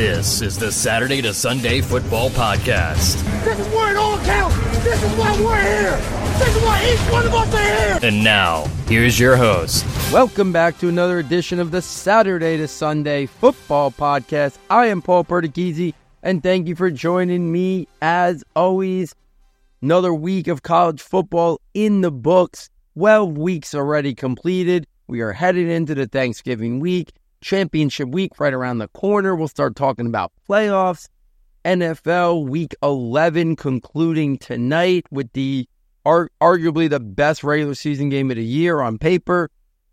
This is the Saturday to Sunday Football Podcast. This is where it all counts. This is why we're here. This is why each one of us are here. And now, here's your host. Welcome back to another edition of the Saturday to Sunday Football Podcast. I am Paul Perdichizzi, and thank you for joining me as always. Another week of college football in the books. 12 weeks already completed. We are headed into the Thanksgiving week, championship week right around the corner. We'll start talking about playoffs. NFL week 11 concluding tonight with the ar- arguably the best regular season game of the year on paper.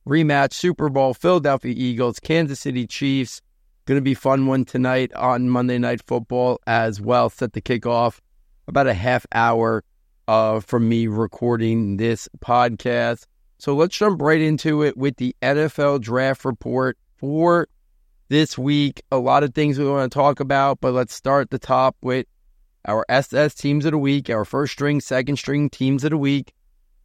Rematch Super Bowl, Philadelphia Eagles, Kansas City Chiefs. Going to be fun one tonight on Monday Night Football as well. Set to kick off about a half hour uh, from me recording this podcast. So let's jump right into it with the NFL draft report for this week. A lot of things we want to talk about, but let's start the top with our SS teams of the week, our first string, second string teams of the week.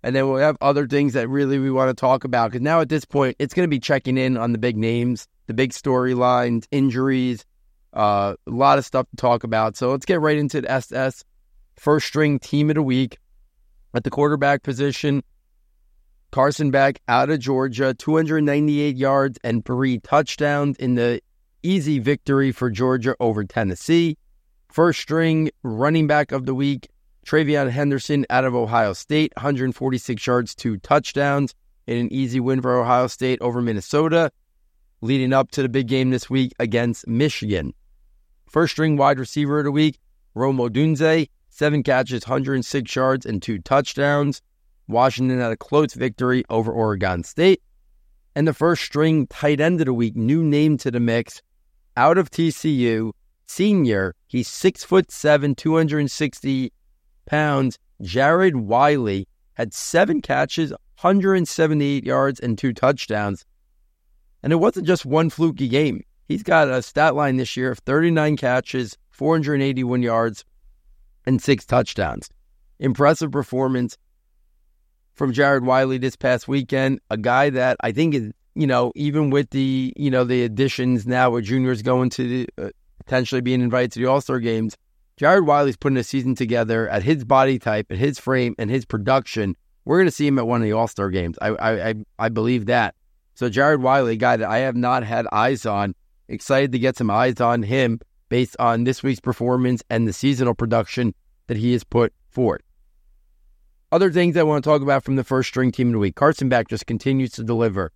And then we'll have other things that really we want to talk about. Because now at this point, it's going to be checking in on the big names, the big storylines, injuries, uh, a lot of stuff to talk about. So let's get right into the SS first string team of the week. At the quarterback position, Carson Beck out of Georgia, 298 yards and three touchdowns in the easy victory for Georgia over Tennessee. First string running back of the week, TreVeyon Henderson out of Ohio State, 146 yards, two touchdowns in an easy win for Ohio State over Minnesota, leading up to the big game this week against Michigan. First string wide receiver of the week, Rome Odunze, seven catches, 106 yards, and two touchdowns. Washington had a close victory over Oregon State. And the first string tight end of the week, new name to the mix, out of TCU, senior. He's six foot seven, 260 pounds. Jared Wiley had seven catches, 178 yards, and two touchdowns. And it wasn't just one fluky game. He's got a stat line this year of 39 catches, 481 yards, and six touchdowns. Impressive performance from Jared Wiley this past weekend. A guy that I think is, you know, even with the, you know, the additions now with juniors going to the, uh, potentially being invited to the All Star games, Jared Wiley's putting a season together at his body type, at his frame, and his production. We're going to see him at one of the All Star games. I, I, I, I believe that. So Jared Wiley, a guy that I have not had eyes on, excited to get some eyes on him based on this week's performance and the seasonal production that he has put forth. Other things I want to talk about from the first string team of the week. Carson Beck just continues to deliver.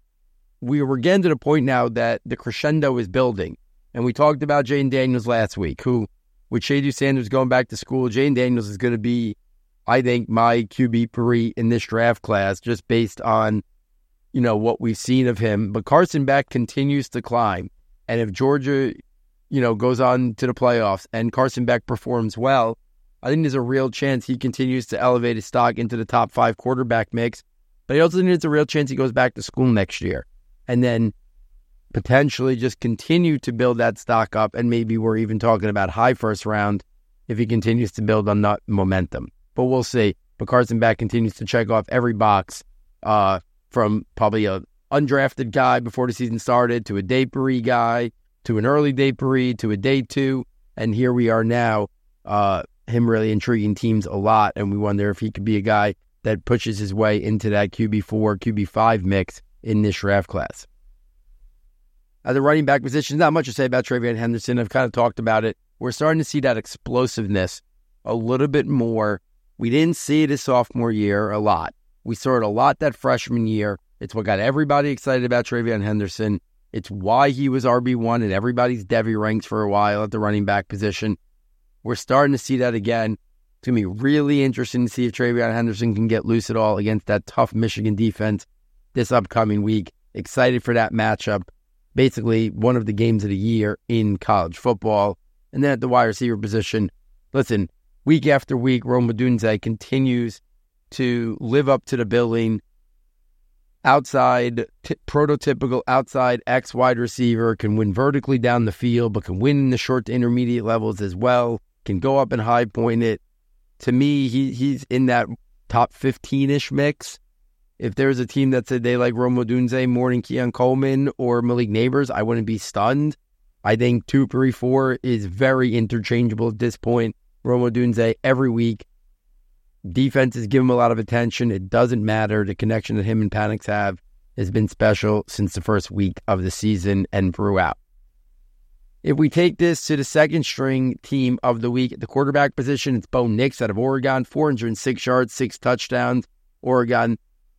We were getting to the point now that the crescendo is building. And we talked about Jayden Daniels last week, who, with Shedeur Sanders going back to school, Jayden Daniels is going to be, I think, my QB three in this draft class, just based on, you know, what we've seen of him. But Carson Beck continues to climb. And if Georgia, you know, goes on to the playoffs and Carson Beck performs well, I think there's a real chance he continues to elevate his stock into the top five quarterback mix. But I also think there's a real chance he goes back to school next year and then potentially just continue to build that stock up. And maybe we're even talking about high first round if he continues to build on that momentum. But we'll see. But Carson Beck continues to check off every box uh, from probably a undrafted guy before the season started to a day three guy to an early day three to a day two. And here we are now. Uh, him really intriguing teams a lot, and we wonder if he could be a guy that pushes his way into that QB4, QB5 mix in this draft class. At the running back position, not much to say about TreVeyon Henderson. I've kind of talked about it. We're starting to see that explosiveness a little bit more. We didn't see it his sophomore year a lot. We saw it a lot that freshman year. It's what got everybody excited about TreVeyon Henderson. It's why he was RB1 in everybody's Devy ranks for a while at the running back position. We're starting to see that again. It's going to be really interesting to see if TreVeyon Henderson can get loose at all against that tough Michigan defense this upcoming week. Excited for that matchup. Basically, one of the games of the year in college football. And then at the wide receiver position, listen, week after week, Rome Odunze continues to live up to the billing. Outside, t- prototypical outside X wide receiver, can win vertically down the field, but can win in the short to intermediate levels as well can go up and high point it. To me, he he's in that top 15 ish mix. If there's a team that said they like Rome Odunze more than Keon Coleman or Malik Nabers, I wouldn't be stunned. I think two, three, four is very interchangeable at this point. Rome Odunze every week. Defenses give him a lot of attention. It doesn't matter. The connection that him and Penix have has been special since the first week of the season and throughout. If we take this to the second string team of the week at the quarterback position, it's Bo Nix out of Oregon, 406 yards, six touchdowns. Oregon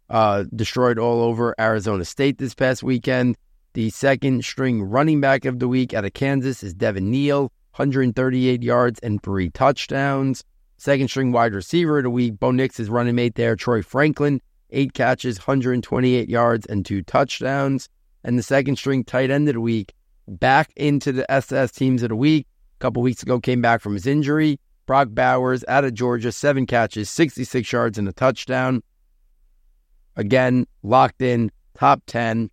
uh, destroyed all over Arizona State this past weekend. The second string running back of the week out of Kansas is Devin Neal, 138 yards and three touchdowns. Second string wide receiver of the week, Bo Nix's running mate there, Troy Franklin, eight catches, 128 yards and two touchdowns. And the second string tight end of the week, back into the SS teams of the week. A couple weeks ago, came back from his injury. Brock Bowers out of Georgia, seven catches, 66 yards, and a touchdown. Again, locked in, top 10.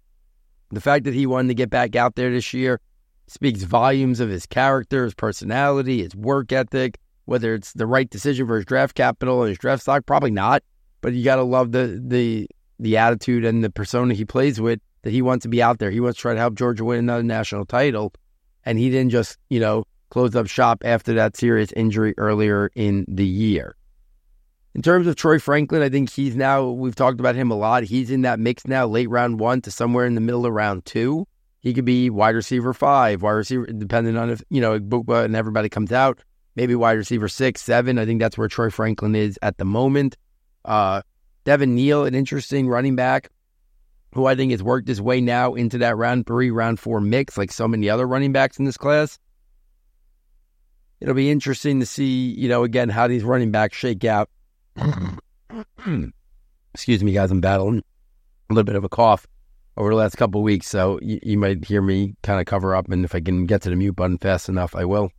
The fact that he wanted to get back out there this year speaks volumes of his character, his personality, his work ethic. Whether it's the right decision for his draft capital and his draft stock, probably not. But you got to love the the the attitude and the persona he plays with that he wants to be out there. He wants to try to help Georgia win another national title. And he didn't just, you know, close up shop after that serious injury earlier in the year. In terms of Troy Franklin, I think he's now, we've talked about him a lot. He's in that mix now, late round one to somewhere in the middle of round two. He could be wide receiver five, wide receiver, depending on if, you know, Bukba and everybody comes out. Maybe wide receiver six, seven. I think that's where Troy Franklin is at the moment. Uh, Devin Neal, an interesting running back who I think has worked his way now into that round three, round four mix, like so many other running backs in this class. It'll be interesting to see, you know, again, how these running backs shake out. Excuse me, guys, I'm battling a little bit of a cough over the last couple weeks, so you, you, might hear me kind of cover up, and if I can get to the mute button fast enough, I will.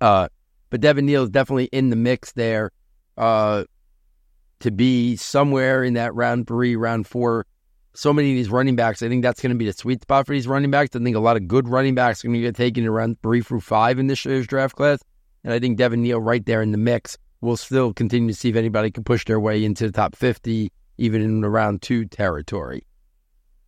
Uh, but Devin Neal is definitely in the mix there uh, to be somewhere in that round three, round four so many of these running backs. I think that's going to be the sweet spot for these running backs. I think a lot of good running backs are going to get taken around three through five in this year's draft class. And I think Devin Neal right there in the mix. We'll still continue to see if anybody can push their way into the top 50, even in around two territory.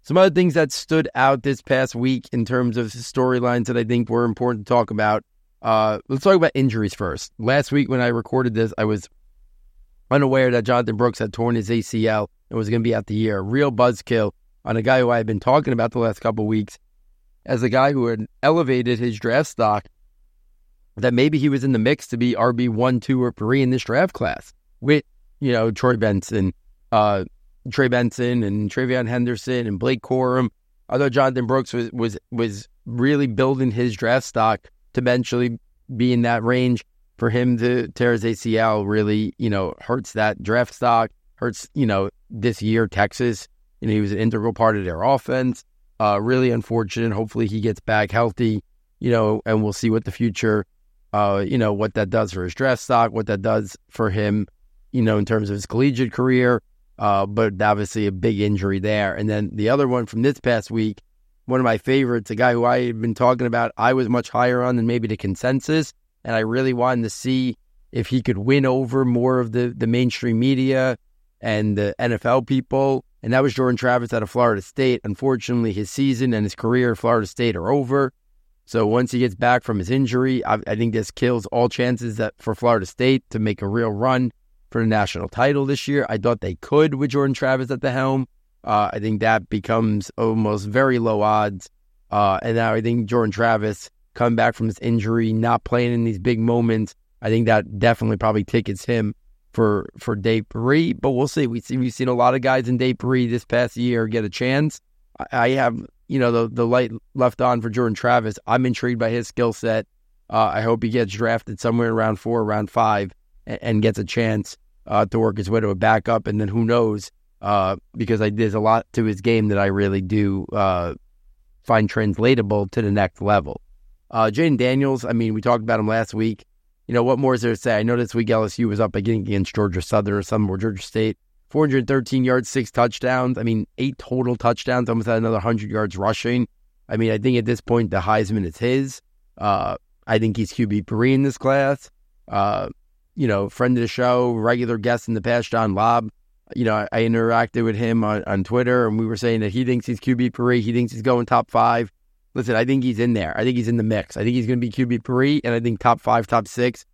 Some other things that stood out this past week in terms of storylines that I think were important to talk about. Uh, let's talk about injuries first. Last week when I recorded this, I was unaware that Jonathan Brooks had torn his ACL and was going to be out the year. Real buzzkill on a guy who I had been talking about the last couple weeks as a guy who had elevated his draft stock that maybe he was in the mix to be RB one, two, or three in this draft class with, you know, Troy Benson, uh, Trey Benson and TreVeyon Henderson and Blake Corum. Although Jonathan Brooks was was was really building his draft stock to eventually be in that range for him to tear his ACL really, you know, hurts that draft stock, hurts, you know, this year, Texas. You know, he was an integral part of their offense. Uh, really unfortunate. Hopefully he gets back healthy, you know, and we'll see what the future, uh, you know, what that does for his draft stock, what that does for him, you know, in terms of his collegiate career. Uh, but obviously a big injury there. And then the other one from this past week, one of my favorites, a guy who I had been talking about, I was much higher on than maybe the consensus. And I really wanted to see if he could win over more of the, the mainstream media and the NFL people. And that was Jordan Travis out of Florida State. Unfortunately, his season and his career at Florida State are over. So once he gets back from his injury, I, I think this kills all chances that for Florida State to make a real run for the national title this year. I thought they could with Jordan Travis at the helm. Uh, I think that becomes almost very low odds. Uh, and now I think Jordan Travis coming back from his injury, not playing in these big moments, I think that definitely probably tickets him for for day three. But we'll see. We see we've seen a lot of guys in day three this past year get a chance. I, I have you know the the light left on for Jordan Travis. I'm intrigued by his skill set. Uh, I hope he gets drafted somewhere around four, around five, and, and gets a chance uh, to work his way to a backup. And then who knows? Uh, because I, there's a lot to his game that I really do uh, find translatable to the next level. Uh, Jayden Daniels, I mean, we talked about him last week you know, what more is there to say? I this week LSU was up again against Georgia Southern or some more Georgia State. 413 yards, six touchdowns. I mean, eight total touchdowns, almost had another 100 yards rushing. I mean, I think at this point, the Heisman is his. Uh, I think he's QB3 in this class. Uh, you know, friend of the show, regular guest in the past, John Lobb. You know, I, I interacted with him on, on Twitter, and we were saying that he thinks he's QB3. He thinks he's going top five. Listen, I think he's in there. I think he's in the mix. I think he's going to be QB three, and I think top five, top six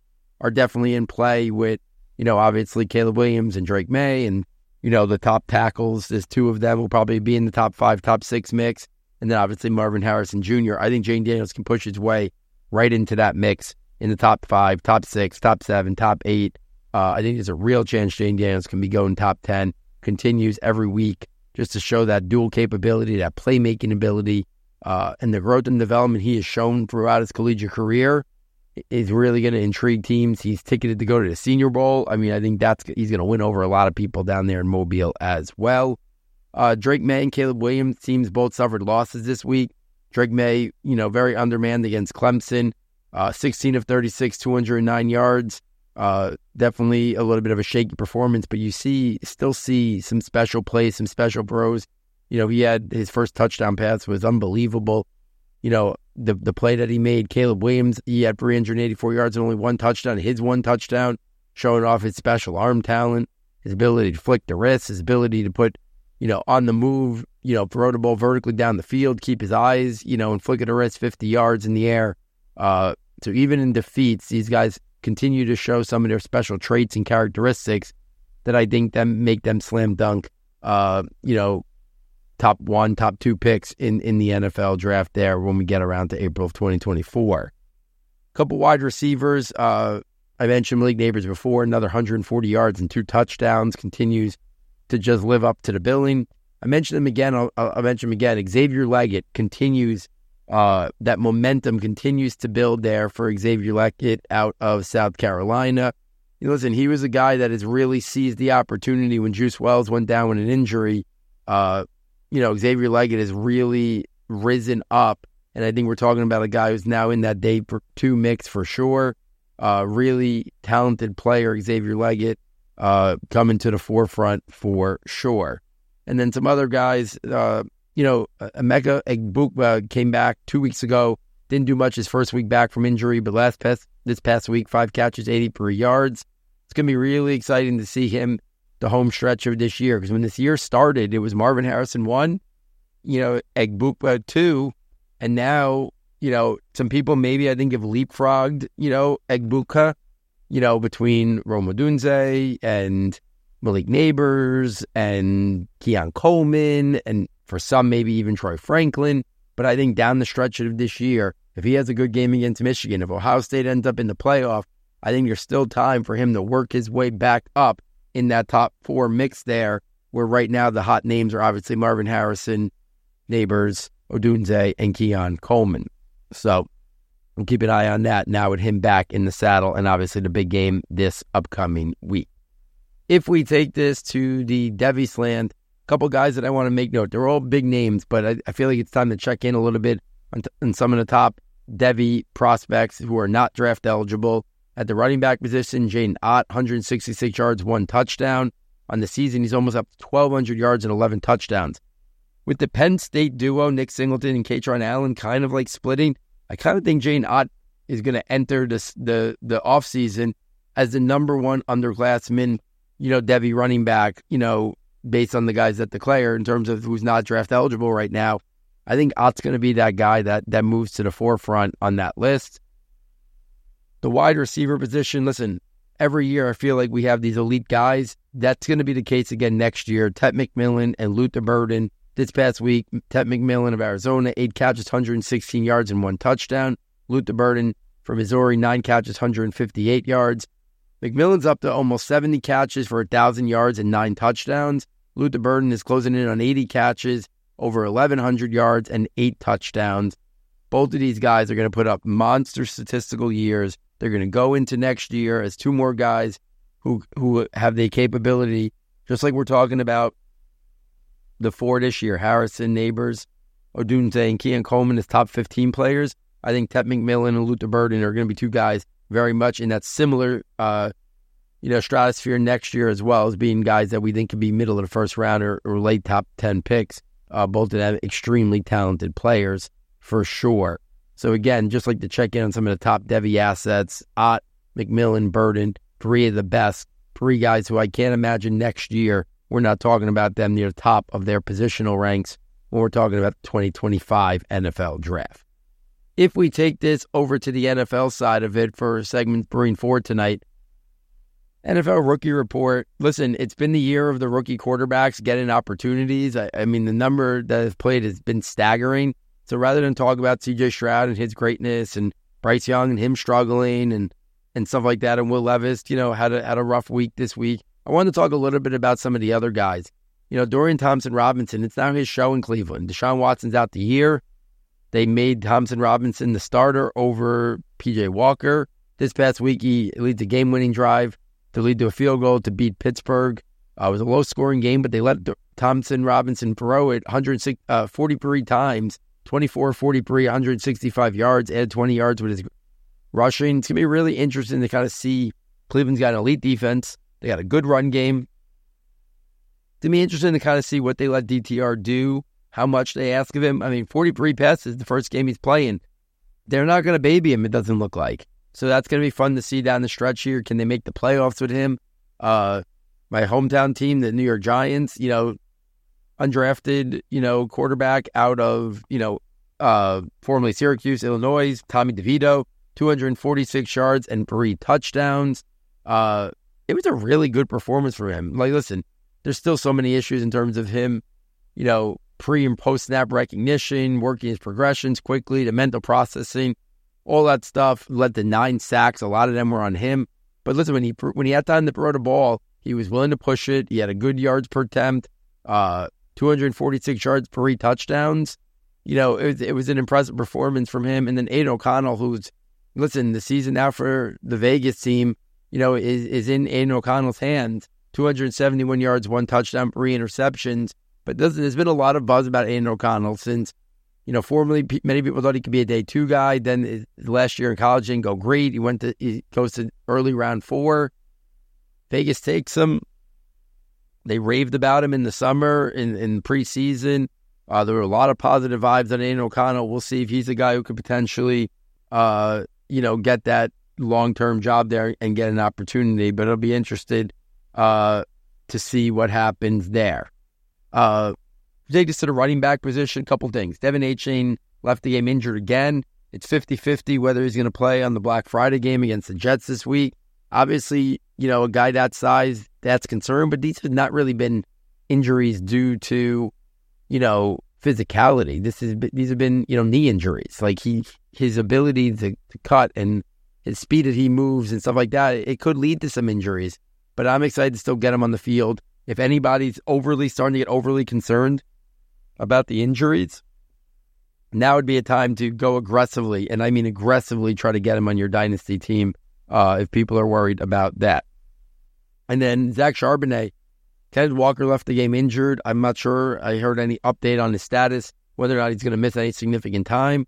are definitely in play with, you know, obviously Caleb Williams and Drake Maye and you know the top tackles. There's two of them will probably be in the top five, top six mix, and then obviously Marvin Harrison Jr. I think Jayden Daniels can push his way right into that mix in the top five, top six, top seven, top eight. Uh, I think there's a real chance Jayden Daniels can be going top ten. Continues every week just to show that dual capability, that playmaking ability, uh, and the growth and development he has shown throughout his collegiate career is really going to intrigue teams. He's ticketed to go to the Senior Bowl. I mean, I think that's he's going to win over a lot of people down there in Mobile as well. Uh, Drake Maye and Caleb Williams teams both suffered losses this week. Drake Maye, you know, very undermanned against Clemson, uh, 16 of 36, 209 yards. Uh, definitely a little bit of a shaky performance, but you see, still see some special plays, some special throws. You know, he had his first touchdown pass was unbelievable. You know, the the play that he made, Caleb Williams, he had 384 yards and only one touchdown. His one touchdown, showing off his special arm talent, his ability to flick the wrist, his ability to put, you know, on the move, you know, throw the ball vertically down the field, keep his eyes, you know, and flick the wrist 50 yards in the air. Uh, so even in defeats, these guys continue to show some of their special traits and characteristics that I think them make them slam dunk. Uh, you know, top one, top two picks in, in the NFL draft there when we get around to April of 2024. Couple wide receivers. Uh, I mentioned Malik Nabers before, another 140 yards and two touchdowns, continues to just live up to the billing. I mentioned him again. I'll, I'll mention him again. Xavier Legette continues, uh, that momentum continues to build there for Xavier Legette out of South Carolina. listen, he was a guy that has really seized the opportunity when Juice Wells went down with an injury. Uh, you know, Xavier Legette has really risen up. And I think we're talking about a guy who's now in that day two mix for sure. Uh, really talented player, Xavier Legette, uh, coming to the forefront for sure. And then some other guys, uh, you know, Emeka Egbuka came back two weeks ago. Didn't do much his first week back from injury, but last past, this past week, five catches, 83 yards. It's going to be really exciting to see him the home stretch of this year. Because when this year started, it was Marvin Harrison one, you know, Egbuka two, and now you know some people maybe I think have leapfrogged you know Egbuka, you know between Rome Odunze and Malik Nabers and Keon Coleman, and for some maybe even Troy Franklin. But I think down the stretch of this year, if he has a good game against Michigan, if Ohio State ends up in the playoff, I think there's still time for him to work his way back up in that top four mix there, where right now the hot names are obviously Marvin Harrison, Nabers, Odunze, and Keon Coleman. So we'll keep an eye on that now with him back in the saddle and obviously the big game this upcoming week. If we take this to the Devy land, a couple guys that I want to make note. They're all big names, but I, I feel like it's time to check in a little bit on, t- on some of the top Devy prospects who are not draft eligible. At the running back position, Jaydn Ott, 166 yards, one touchdown. On the season, he's almost up to 1,200 yards and 11 touchdowns. With the Penn State duo, Nick Singleton and Kaytron Allen, kind of like splitting, I kind of think Jaydn Ott is going to enter this, the the offseason as the number one underclassman, you know, Devy running back, you know, based on the guys that declare in terms of who's not draft eligible right now. I think Ott's going to be that guy that that moves to the forefront on that list. The wide receiver position, listen, every year I feel like we have these elite guys. That's going to be the case again next year. Tet McMillan and Luther Burden. This past week, Tet McMillan of Arizona, eight catches, 116 yards, and one touchdown. Luther Burden from Missouri, nine catches, 158 yards. McMillan's up to almost 70 catches for 1,000 yards and nine touchdowns. Luther Burden is closing in on 80 catches, over 1,100 yards, and eight touchdowns. Both of these guys are going to put up monster statistical years they're going to go into next year as two more guys who who have the capability, just like we're talking about the four this year, Harrison, Nabers, Odunze, and Keon Coleman as top 15 players. I think Tet McMillan and Luther Burden are going to be two guys very much in that similar, uh, you know, stratosphere next year as well as being guys that we think could be middle of the first round or, or late top 10 picks. Uh, both of them extremely talented players for sure. So again, just like to check in on some of the top Devy assets, Ott, McMillan, Burden, three of the best, three guys who I can't imagine next year we're not talking about them near the top of their positional ranks when we're talking about the 2025 NFL draft. If we take this over to the NFL side of it for segment three and four tonight, NFL rookie report. Listen, it's been the year of the rookie quarterbacks getting opportunities. I, I mean, the number that has played has been staggering. So rather than talk about CJ Stroud and his greatness and Bryce Young and him struggling and and stuff like that, and Will Levis, you know, had a had a rough week this week. I wanted to talk a little bit about some of the other guys. You know, Dorian Thompson Robinson, it's now his show in Cleveland. Deshaun Watson's out the year. They made Thompson Robinson the starter over PJ Walker. This past week, he leads a game winning drive to lead to a field goal to beat Pittsburgh. Uh, it was a low scoring game, but they let Thompson Robinson throw it 143 uh, times, 24 43, 165 yards, added 20 yards with his rushing. It's going to be really interesting to kind of see. Cleveland's got an elite defense, they got a good run game. It's going to be interesting to kind of see what they let DTR do, how much they ask of him. I mean, 43 passes the first game he's playing. They're not going to baby him, it doesn't look like. So that's going to be fun to see down the stretch here. Can they make the playoffs with him? Uh, my hometown team, the New York Giants, you know, undrafted, you know, quarterback out of, you know, uh, formerly Syracuse, Illinois, Tommy DeVito, 246 yards and three touchdowns. Uh, it was a really good performance for him. Like, listen, there's still so many issues in terms of him, you know, pre and post snap recognition, working his progressions quickly, the mental processing all that stuff led to nine sacks. A lot of them were on him. But listen, when he when he had time to throw the ball, he was willing to push it. He had a good yards per attempt, uh, 246 yards three touchdowns. You know, it was, it was an impressive performance from him. And then Aidan O'Connell, who's listen, the season now for the Vegas team, you know, is is in Aidan O'Connell's hands. 271 yards, one touchdown, three interceptions. But there's been a lot of buzz about Aidan O'Connell since you know, formerly many people thought he could be a day two guy. Then eh, last year in college didn't go great. He went to he goes to early round four. Vegas takes him. They raved about him in the summer in in preseason. Uh, there were a lot of positive vibes on Aidan O'Connell. We'll see if he's a guy who could potentially, uh, you know, get that long term job there and get an opportunity. But I'll be interested uh, to see what happens there. Uh, take us to the running back position, a couple things. De'Von Achane left the game injured again. It's 50 50 whether he's going to play on the Black Friday game against the Jets this week. Obviously, you know, a guy that size, that's concerned, but these have not really been injuries due to, you know, physicality. This is these have been, you know, knee injuries. Like he his ability to, to cut and his speed that he moves and stuff like that, it could lead to some injuries. But I'm excited to still get him on the field. If anybody's overly starting to get overly concerned about the injuries, now would be a time to go aggressively, and I mean aggressively, try to get him on your dynasty team uh, if people are worried about that. And then Zach Charbonnet, Kenneth Walker left the game injured. I'm not sure I heard any update on his status, whether or not he's going to miss any significant time.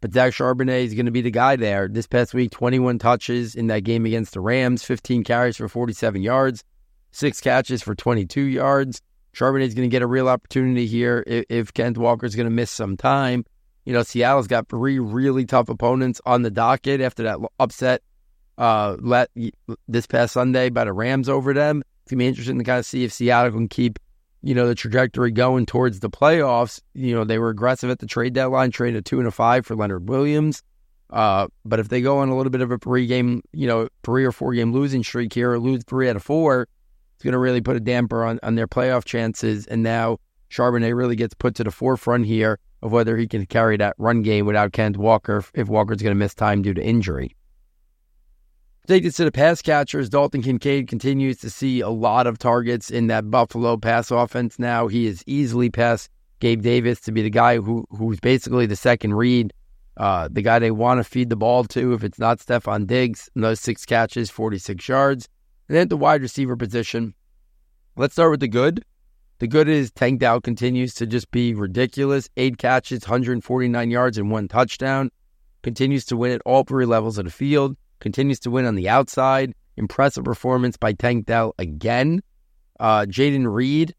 But Zach Charbonnet is going to be the guy there. This past week, 21 touches in that game against the Rams, 15 carries for 47 yards, six catches for 22 yards. Charbonnet is going to get a real opportunity here if, if Ken Walker is going to miss some time. You know, Seattle's got three really tough opponents on the docket after that upset uh, let this past Sunday by the Rams over them. It's gonna be interesting to kind of see if Seattle can keep, you know, the trajectory going towards the playoffs. You know, they were aggressive at the trade deadline, traded a two and a five for Leonard Williams. Uh, but if they go on a little bit of a three game, you know, three or four game losing streak here, or lose three out of four, it's going to really put a damper on, on their playoff chances. And now Charbonnet really gets put to the forefront here of whether he can carry that run game without Ken Walker if, if Walker's going to miss time due to injury. This to the pass catchers. Dalton Kincaid continues to see a lot of targets in that Buffalo pass offense now. He is easily past Gabe Davis to be the guy who who's basically the second read, uh, the guy they want to feed the ball to if it's not Stefon Diggs. Those six catches, 46 yards. And then at the wide receiver position, let's start with the good. The good is Tank Dell continues to just be ridiculous. Eight catches, 149 yards, and one touchdown. Continues to win at all three levels of the field. Continues to win on the outside. Impressive performance by Tank Dell again. Uh, Jayden Reed,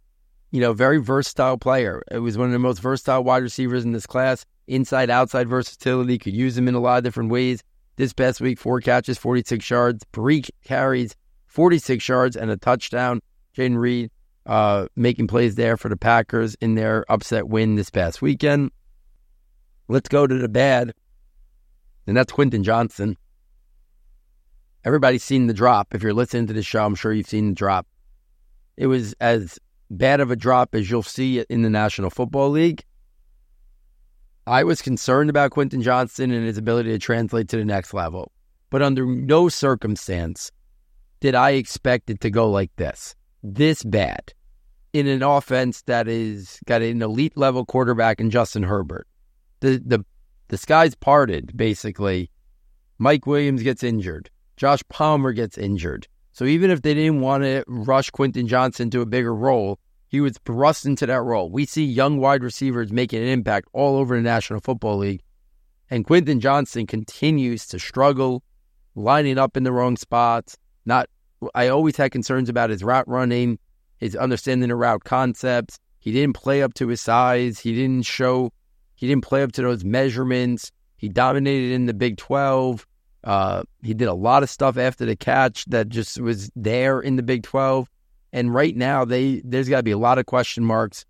you know, very versatile player. It was one of the most versatile wide receivers in this class. Inside, outside versatility. Could use him in a lot of different ways. This past week, four catches, 46 yards, three carries, 46 yards and a touchdown. Jayden Reed uh, making plays there for the Packers in their upset win this past weekend. Let's go to the bad, and that's Quentin Johnston. Everybody's seen the drop. If you're listening to this show, I'm sure you've seen the drop. It was as bad of a drop as you'll see in the National Football League. I was concerned about Quentin Johnston and his ability to translate to the next level, but under no circumstance did I expect it to go like this, this bad, in an offense that is got an elite level quarterback in Justin Herbert. The the the skies parted basically. Mike Williams gets injured. Josh Palmer gets injured. So even if they didn't want to rush Quentin Johnston to a bigger role, he was thrust into that role. We see young wide receivers making an impact all over the National Football League. And Quentin Johnston continues to struggle, lining up in the wrong spots. Not I always had concerns about his route running, his understanding the route concepts. He didn't play up to his size. He didn't show he didn't play up to those measurements. He dominated in the Big 12. Uh, he did a lot of stuff after the catch that just was there in the Big 12. And right now, they there's got to be a lot of question marks.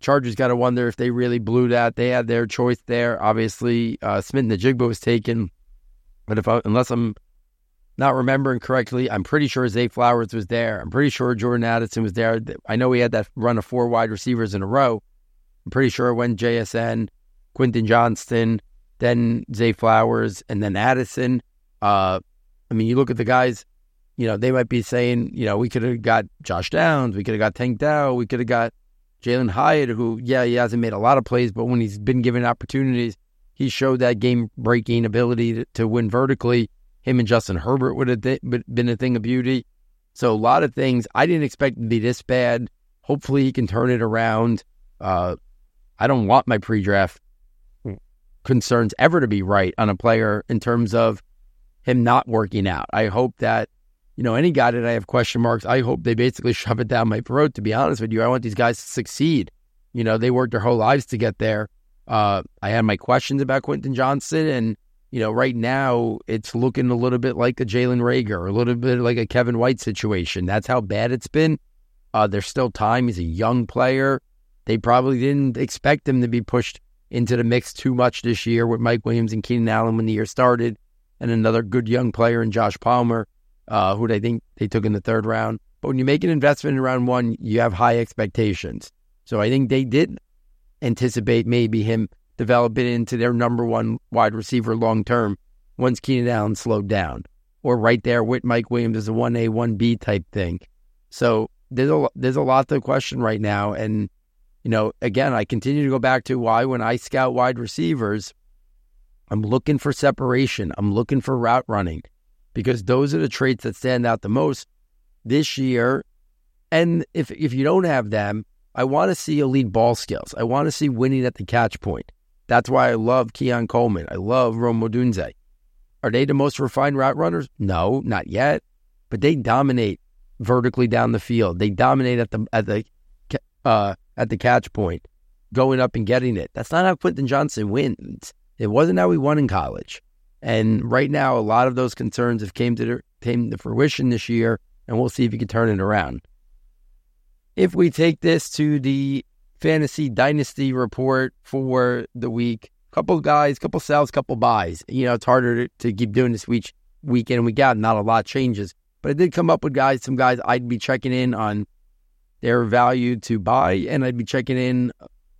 Chargers got to wonder if they really blew that. They had their choice there. Obviously, uh, Smith-Njigba was taken, but if I, unless I'm not remembering correctly, I'm pretty sure Zay Flowers was there. I'm pretty sure Jordan Addison was there. I know he had that run of four wide receivers in a row. I'm pretty sure when JSN, Quentin Johnston, then Zay Flowers, and then Addison. Uh, I mean, you look at the guys, you know, they might be saying, you know, we could have got Josh Downs, we could have got Tank Dell, we could have got Jalin Hyatt, who, yeah, he hasn't made a lot of plays, but when he's been given opportunities, he showed that game breaking ability to, to, win vertically. Him and Justin Herbert would have th- been a thing of beauty. So a lot of things I didn't expect to be this bad. Hopefully he can turn it around. Uh, I don't want my pre-draft concerns ever to be right on a player in terms of him not working out. I hope that, you know, any guy that I have question marks, I hope they basically shove it down my throat, to be honest with you. I want these guys to succeed. You know, they worked their whole lives to get there. Uh, I had my questions about Quentin Johnston, and, you know, right now it's looking a little bit like a Jalen Reagor, a little bit like a Kevin White situation. That's how bad it's been. Uh, there's still time. He's a young player. They probably didn't expect him to be pushed into the mix too much this year with Mike Williams and Keenan Allen when the year started, and another good young player in Josh Palmer, uh, who they think they took in the third round. But when you make an investment in round one, you have high expectations. So I think they did anticipate maybe him developing into their number one wide receiver long term once Keenan Allen slowed down, or right there with Mike Williams as a one A one B type thing. So there's a there's a lot to question right now, and you know, again, I continue to go back to why when I scout wide receivers, I'm looking for separation. I'm looking for route running because those are the traits that stand out the most this year. And if if you don't have them, I want to see elite ball skills. I want to see winning at the catch point. That's why I love Keon Coleman. I love Rome Odunze. Are they the most refined route runners? No, not yet. But they dominate vertically down the field. They dominate at the at the uh, at the catch point, going up and getting it. That's not how Quentin Johnston wins. It wasn't how he won in college. And right now, a lot of those concerns have came to came to fruition this year, and we'll see if he can turn it around. If we take this to the fantasy dynasty report for the week, couple guys, couple sells, couple buys. You know, it's harder to, to keep doing this week weekend. We got not a lot changes, but I did come up with guys, some guys I'd be checking in on their value to buy, and I'd be checking in,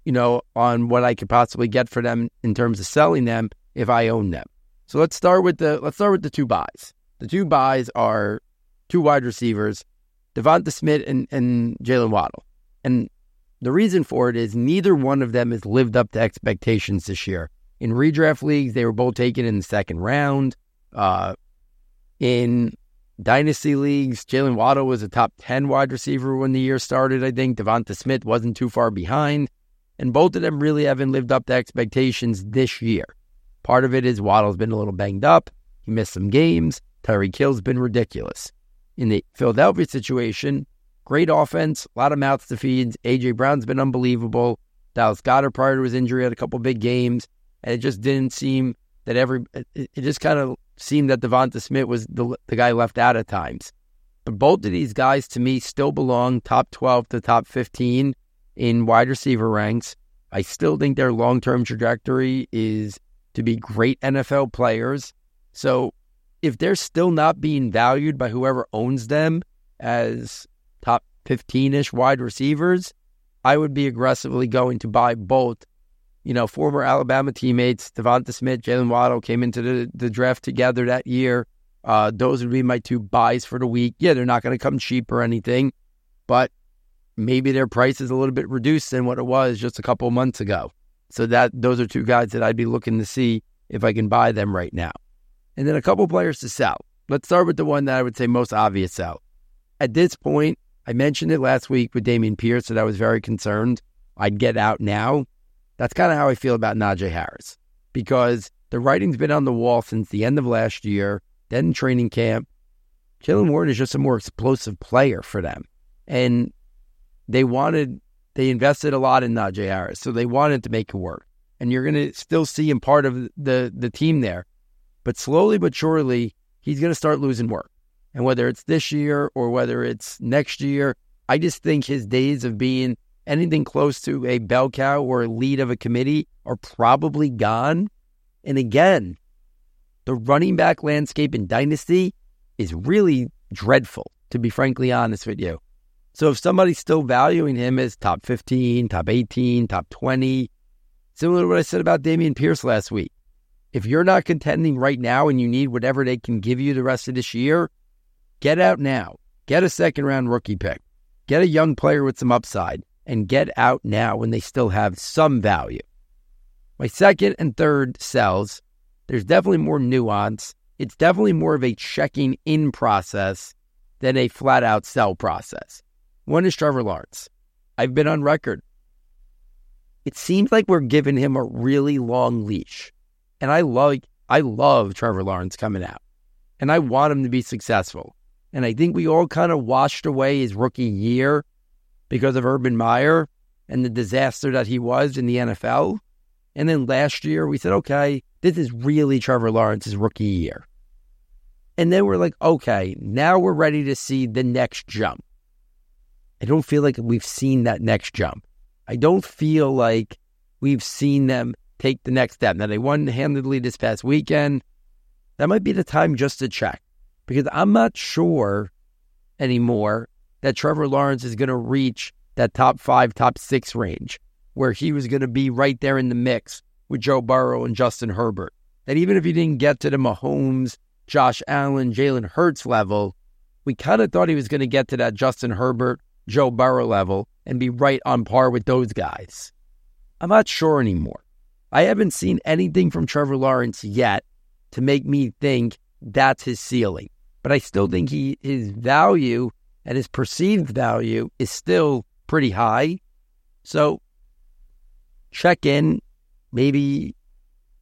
you know, on what I could possibly get for them in terms of selling them if I own them. So let's start with the let's start with the two buys. The two buys are two wide receivers, Devonta Smith and, and Jaylen Waddle. And the reason for it is neither one of them has lived up to expectations this year. In redraft leagues, they were both taken in the second round. Uh, in Dynasty leagues, Jaylen Waddle was a top 10 wide receiver when the year started, I think. Devonta Smith wasn't too far behind. And both of them really haven't lived up to expectations this year. Part of it is Waddle's been a little banged up. He missed some games. Tyreek Hill's been ridiculous. In the Philadelphia situation, great offense, a lot of mouths to feed. A.J. Brown's been unbelievable. Dallas Goedert prior to his injury had a couple big games. And it just didn't seem that every, it, it just kind of seemed that Devonta Smith was the, the guy left out at times. But both of these guys, to me, still belong top 12 to top 15 in wide receiver ranks. I still think their long term trajectory is to be great NFL players. So if they're still not being valued by whoever owns them as top 15 ish wide receivers, I would be aggressively going to buy both. You know, former Alabama teammates, Devonta Smith, Jaylen Waddle came into the, the draft together that year. Uh, those would be my two buys for the week. Yeah, they're not going to come cheap or anything, but maybe their price is a little bit reduced than what it was just a couple months ago. So that those are two guys that I'd be looking to see if I can buy them right now. And then a couple players to sell. Let's start with the one that I would say most obvious sell. At this point, I mentioned it last week with Dameon Pierce that I was very concerned I'd get out now. That's kind of how I feel about Najee Harris because the writing's been on the wall since the end of last year, then training camp. Jaylen Warren is just a more explosive player for them. And they wanted, they invested a lot in Najee Harris, so they wanted to make it work. And you're going to still see him part of the, the team there. But slowly but surely, he's going to start losing work. And whether it's this year or whether it's next year, I just think his days of being anything close to a bell cow or a lead of a committee are probably gone. And again, the running back landscape in Dynasty is really dreadful, to be frankly honest with you. So if somebody's still valuing him as top 15, top 18, top 20, similar to what I said about Dameon Pierce last week, if you're not contending right now and you need whatever they can give you the rest of this year, get out now. Get a second round rookie pick. Get a young player with some upside and get out now when they still have some value. My second and third sells, there's definitely more nuance. It's definitely more of a checking in process than a flat out sell process. One is Trevor Lawrence. I've been on record. It seems like we're giving him a really long leash. And I like I love Trevor Lawrence coming out. And I want him to be successful. And I think we all kind of washed away his rookie year because of Urban Meyer and the disaster that he was in the NFL. And then last year we said, okay, this is really Trevor Lawrence's rookie year. And then we're like, okay, now we're ready to see the next jump. I don't feel like we've seen that next jump. I don't feel like we've seen them take the next step. Now, they won handedly this past weekend. That might be the time just to check because I'm not sure anymore that Trevor Lawrence is going to reach that top five, top six range where he was going to be right there in the mix with Joe Burrow and Justin Herbert. That even if he didn't get to the Mahomes, Josh Allen, Jalen Hurts level, we kind of thought he was going to get to that Justin Herbert, Joe Burrow level and be right on par with those guys. I'm not sure anymore. I haven't seen anything from Trevor Lawrence yet to make me think that's his ceiling. But I still think he his value and his perceived value is still pretty high. So check in, maybe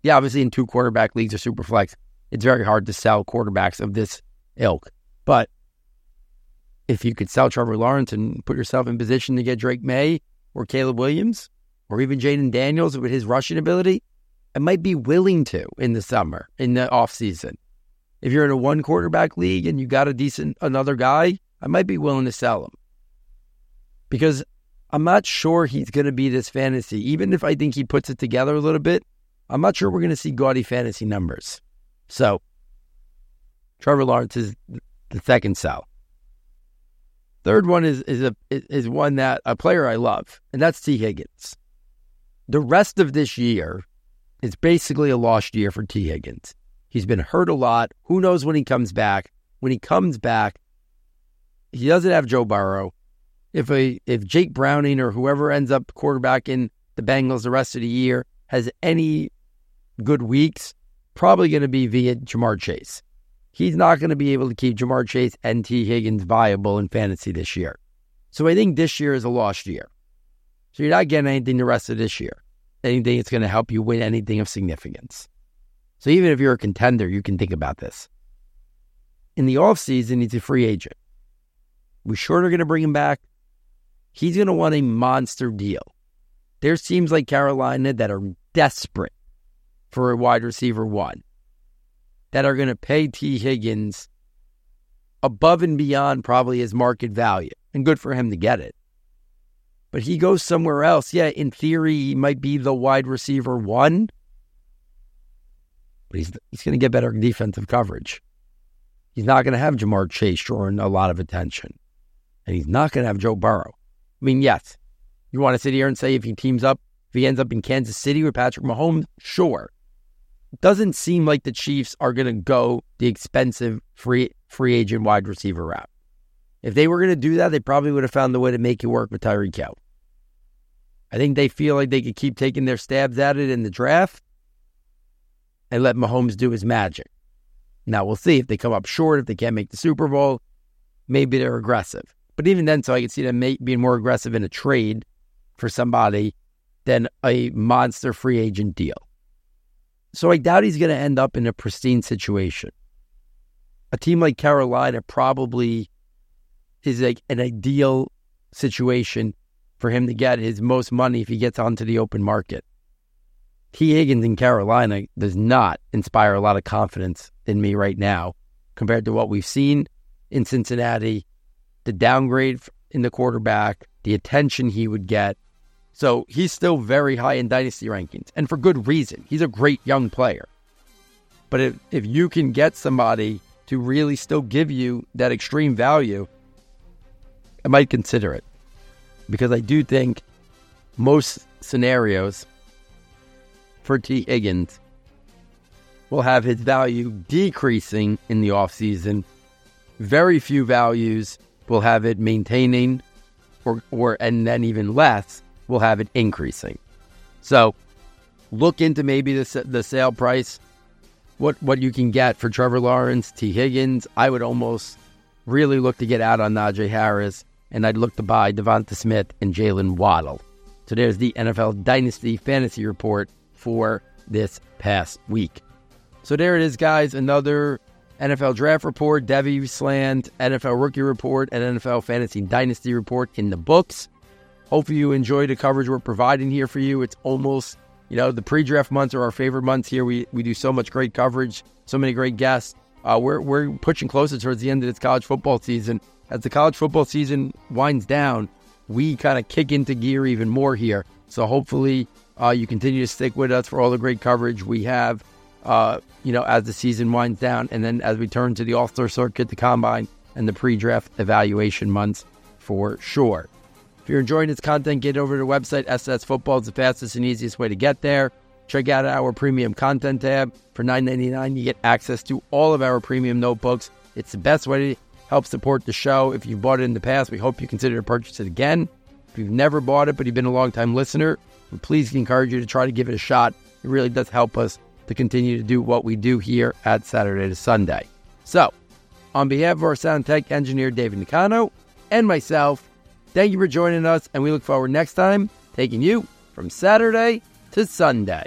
yeah, obviously in two quarterback leagues or super flex, it's very hard to sell quarterbacks of this ilk. But if you could sell Trevor Lawrence and put yourself in position to get Drake Maye or Caleb Williams, or even Jayden Daniels with his rushing ability, I might be willing to in the summer, in the off season. If you're in a one quarterback league and you got a decent another guy, I might be willing to sell him. Because I'm not sure he's going to be this fantasy. Even if I think he puts it together a little bit, I'm not sure we're going to see gaudy fantasy numbers. So, Trevor Lawrence is the second sell. Third one is is a is one that a player I love, and that's Tee Higgins the rest of this year is basically a lost year for Tee Higgins. He's been hurt a lot. Who knows when he comes back? When he comes back, he doesn't have Joe Burrow. If a if Jake Browning or whoever ends up quarterbacking the Bengals the rest of the year has any good weeks, probably going to be via Ja'Marr Chase. He's not going to be able to keep Ja'Marr Chase and Tee Higgins viable in fantasy this year. So I think this year is a lost year. So you're not getting anything the rest of this year, anything that's going to help you win anything of significance. So even if you're a contender, you can think about this. In the offseason, he's a free agent. We sure are going to bring him back. He's going to want a monster deal. There's teams like Carolina that are desperate for a wide receiver one that are going to pay Tee Higgins above and beyond probably his market value, and good for him to get it. But he goes somewhere else. Yeah, in theory, he might be the wide receiver one, but he's he's going to get better defensive coverage. He's not going to have Ja'Marr Chase drawing a lot of attention, and he's not going to have Joe Burrow. I mean, yes, you want to sit here and say if he teams up, if he ends up in Kansas City with Patrick Mahomes, sure. It doesn't seem like the Chiefs are going to go the expensive free free agent wide receiver route. If they were going to do that, they probably would have found the way to make it work with Tyreek Hill. I think they feel like they could keep taking their stabs at it in the draft and let Mahomes do his magic. Now we'll see if they come up short, if they can't make the Super Bowl, maybe they're aggressive. But even then, so I can see them being more aggressive in a trade for somebody than a monster free agent deal. So I doubt he's going to end up in a pristine situation. A team like Carolina probably is like an ideal situation for him to get his most money if he gets onto the open market. Tee Higgins in Carolina does not inspire a lot of confidence in me right now compared to what we've seen in Cincinnati, the downgrade in the quarterback, the attention he would get. So he's still very high in dynasty rankings, and for good reason. He's a great young player. But if, if you can get somebody to really still give you that extreme value, I might consider it because I do think most scenarios for Tee Higgins will have his value decreasing in the offseason. Very few values will have it maintaining or, or and then even less will have it increasing. So look into maybe the, the sale price, what, what you can get for Trevor Lawrence, Tee Higgins. I would almost really look to get out on Najee Harris and I'd look to buy Devonta Smith and Jaylen Waddle. So there's the NFL Dynasty Fantasy Report for this past week. So there it is, guys. Another NFL Draft Report, Devy Slant, NFL Rookie Report, and NFL Fantasy Dynasty Report in the books. Hopefully you enjoy the coverage we're providing here for you. It's almost, you know, the pre-draft months are our favorite months here. We we do so much great coverage, so many great guests. Uh, we're we're pushing closer towards the end of this college football season as the college football season winds down, we kind of kick into gear even more here. So hopefully uh, you continue to stick with us for all the great coverage we have, uh, you know, as the season winds down. And then as we turn to the All Star circuit, the combine, and the pre draft evaluation months for sure. If you're enjoying this content, get over to the website. SS Football is the fastest and easiest way to get there. Check out our premium content tab. For $9.99, you get access to all of our premium notebooks. It's the best way to help support the show. If you've bought it in the past, we hope you consider to purchase it again. If you've never bought it, but you've been a long time listener, we please encourage you to try to give it a shot. It really does help us to continue to do what we do here at Saturday to Sunday. So, on behalf of our sound tech engineer, David Nakano, and myself, thank you for joining us, and we look forward next time taking you from Saturday to Sunday.